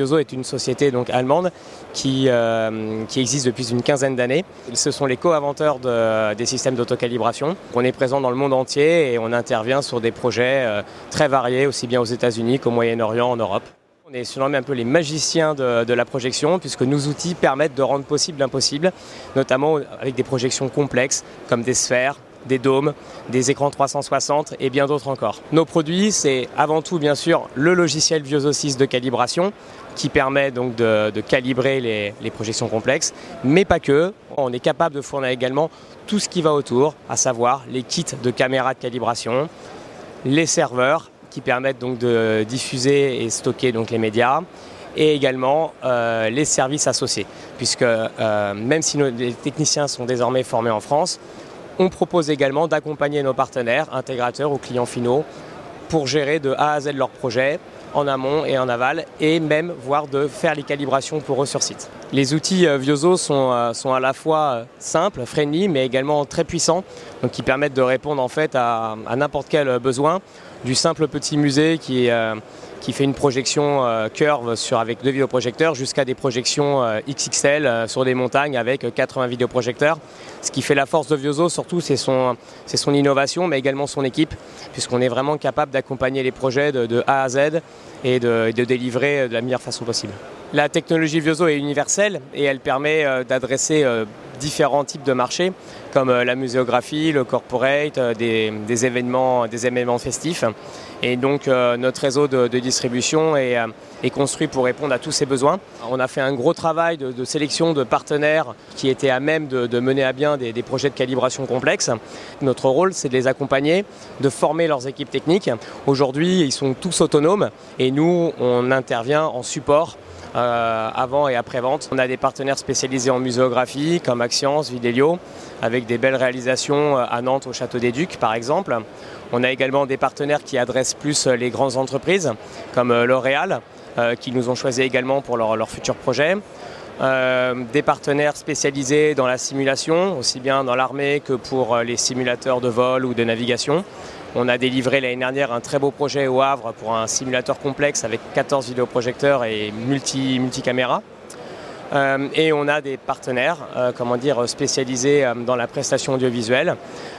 Vioso est une société donc allemande qui, euh, qui existe depuis une quinzaine d'années. Ce sont les co-inventeurs de, des systèmes d'autocalibration. On est présent dans le monde entier et on intervient sur des projets euh, très variés, aussi bien aux États-Unis qu'au Moyen-Orient, en Europe. On est surnommé un peu les magiciens de, la projection, puisque nos outils permettent de rendre possible l'impossible, notamment avec des projections complexes comme des sphères, des dômes, des écrans 360 et bien d'autres encore. Nos produits, c'est avant tout bien sûr le logiciel Vioso 6 de calibration qui permet donc de, calibrer les, projections complexes, mais pas que. On est capable de fournir également tout ce qui va autour, à savoir les kits de caméras de calibration, les serveurs qui permettent donc de diffuser et stocker donc les médias et également euh, les services associés puisque euh, même si les techniciens sont désormais formés en France, on propose également d'accompagner nos partenaires, intégrateurs ou clients finaux pour gérer de A à Z leur projet en amont et en aval et même voire de faire les calibrations pour eux sur site. Les outils Vioso sont, sont à la fois simples, friendly, mais également très puissants, donc qui permettent de répondre en fait à n'importe quel besoin, du simple petit musée qui, euh, fait une projection euh, curve avec deux vidéoprojecteurs jusqu'à des projections euh, XXL sur des montagnes avec 80 vidéoprojecteurs. Ce qui fait la force de Vioso surtout c'est son, innovation mais également son équipe puisqu'on est vraiment capable d'accompagner les projets de, A à Z et de, délivrer de la meilleure façon possible. La technologie Vioso est universelle et elle permet d'adresser différents types de marchés comme la muséographie, le corporate, des, des, événements, des événements festifs. Et donc euh, notre réseau de, distribution est, euh, construit pour répondre à tous ces besoins. On a fait un gros travail de, sélection de partenaires qui étaient à même de, de mener à bien des, des projets de calibration complexes. Notre rôle, c'est de les accompagner, de former leurs équipes techniques. Aujourd'hui, ils sont tous autonomes et nous, on intervient en support euh, avant et après vente. On a des partenaires spécialisés en muséographie comme Axience, Vidélio, avec des belles réalisations à Nantes au Château des Ducs par exemple. On a également des partenaires qui adressent plus les grandes entreprises comme L'Oréal euh, qui nous ont choisi également pour leurs leur futurs projets. Euh, des partenaires spécialisés dans la simulation, aussi bien dans l'armée que pour les simulateurs de vol ou de navigation. On a délivré l'année dernière un très beau projet au Havre pour un simulateur complexe avec 14 vidéoprojecteurs et multi, multicaméras. Euh, et on a des partenaires euh, comment dire, spécialisés euh, dans la prestation audiovisuelle,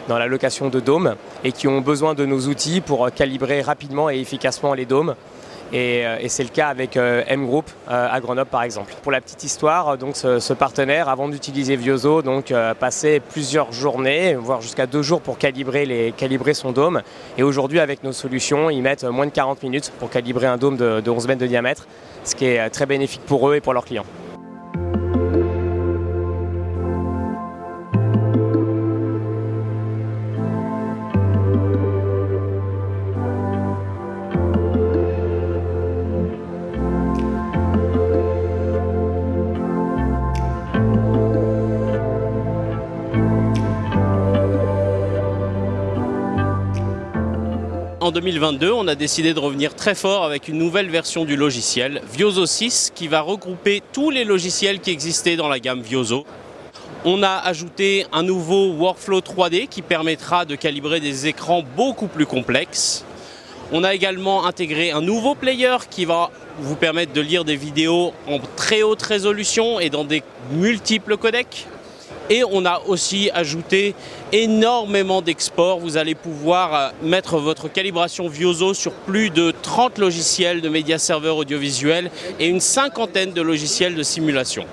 dans la location de dômes et qui ont besoin de nos outils pour calibrer rapidement et efficacement les dômes et, et c'est le cas avec euh, M Group euh, à Grenoble par exemple. Pour la petite histoire, ce, partenaire avant d'utiliser Vioso donc euh, passait plusieurs journées, voire jusqu'à deux jours pour calibrer son dôme et aujourd'hui avec nos solutions, ils mettent moins de 40 minutes pour calibrer un dôme de, de 11 mètres de diamètre, ce qui est très bénéfique pour eux et pour leurs clients. En 2022, on a décidé de revenir très fort avec une nouvelle version du logiciel, Vioso 6, qui va regrouper tous les logiciels qui existaient dans la gamme Vioso. On a ajouté un nouveau workflow 3D qui permettra de calibrer des écrans beaucoup plus complexes. On a également intégré un nouveau player qui va vous permettre de lire des vidéos en très haute résolution et dans des multiples codecs. Et on a aussi ajouté énormément d'exports. Vous allez pouvoir euh, mettre votre calibration Vioso sur plus de 30 logiciels de médias serveurs audiovisuels et une cinquantaine de logiciels de simulation.